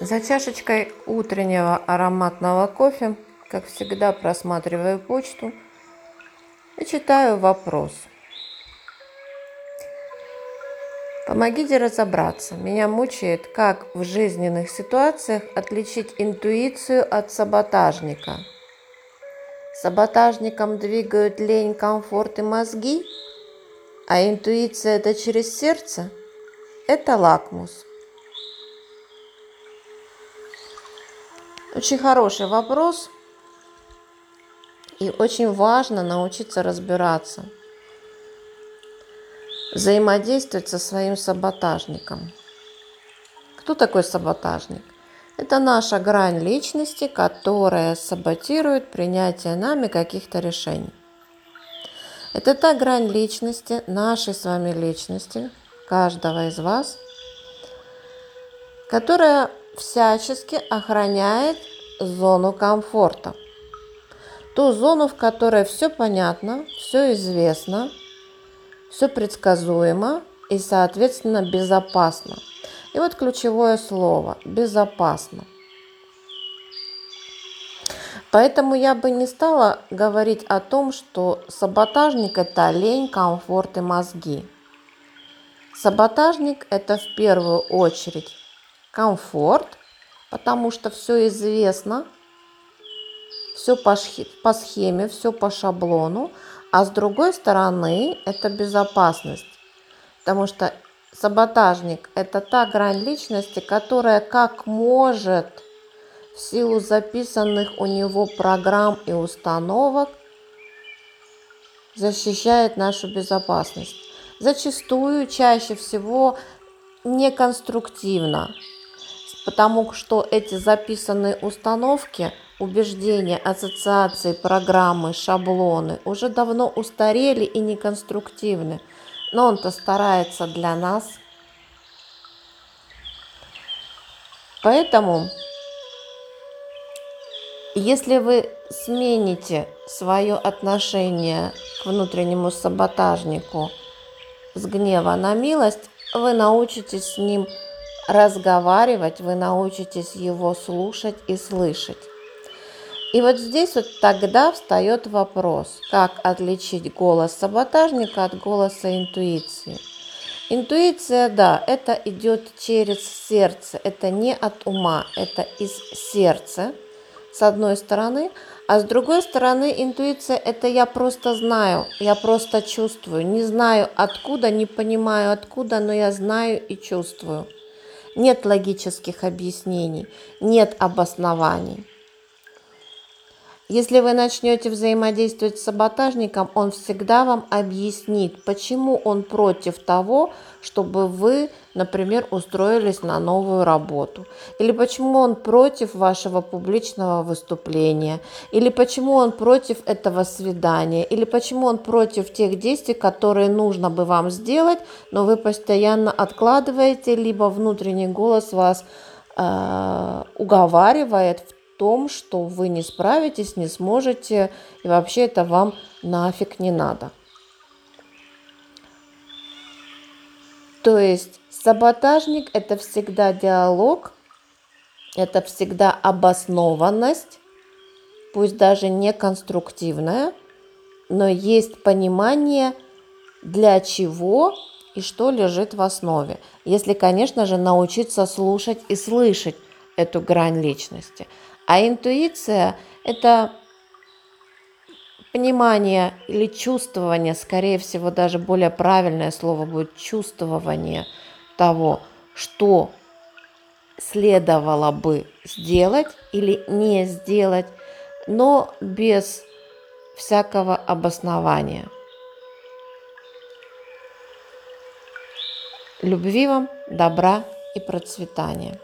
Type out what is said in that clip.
За чашечкой утреннего ароматного кофе, как всегда, просматриваю почту и читаю вопрос. Помогите разобраться. Меня мучает, как в жизненных ситуациях отличить интуицию от саботажника. Саботажником двигают лень, комфорт и мозги, а интуиция это через сердце – это лакмус – Очень хороший вопрос. И очень важно научиться разбираться, взаимодействовать со своим саботажником. Кто такой саботажник? Это наша грань личности, которая саботирует принятие нами каких-то решений. Это та грань личности, нашей с вами личности, каждого из вас, которая всячески охраняет зону комфорта. Ту зону, в которой все понятно, все известно, все предсказуемо и, соответственно, безопасно. И вот ключевое слово – безопасно. Поэтому я бы не стала говорить о том, что саботажник – это лень, комфорт и мозги. Саботажник – это в первую очередь комфорт, потому что все известно, все по, по схеме, все по шаблону, а с другой стороны это безопасность, потому что саботажник – это та грань личности, которая как может в силу записанных у него программ и установок защищает нашу безопасность. Зачастую, чаще всего неконструктивно потому что эти записанные установки, убеждения, ассоциации, программы, шаблоны уже давно устарели и неконструктивны. Но он-то старается для нас. Поэтому, если вы смените свое отношение к внутреннему саботажнику с гнева на милость, вы научитесь с ним разговаривать, вы научитесь его слушать и слышать. И вот здесь вот тогда встает вопрос, как отличить голос саботажника от голоса интуиции. Интуиция, да, это идет через сердце, это не от ума, это из сердца, с одной стороны, а с другой стороны интуиция это я просто знаю, я просто чувствую, не знаю откуда, не понимаю откуда, но я знаю и чувствую нет логических объяснений, нет обоснований. Если вы начнете взаимодействовать с саботажником, он всегда вам объяснит, почему он против того, чтобы вы, например, устроились на новую работу, или почему он против вашего публичного выступления, или почему он против этого свидания, или почему он против тех действий, которые нужно бы вам сделать, но вы постоянно откладываете, либо внутренний голос вас э, уговаривает в том, что вы не справитесь, не сможете, и вообще это вам нафиг не надо. То есть саботажник – это всегда диалог, это всегда обоснованность, пусть даже не конструктивная, но есть понимание, для чего и что лежит в основе. Если, конечно же, научиться слушать и слышать эту грань личности – а интуиция – это понимание или чувствование, скорее всего, даже более правильное слово будет чувствование того, что следовало бы сделать или не сделать, но без всякого обоснования. Любви вам, добра и процветания.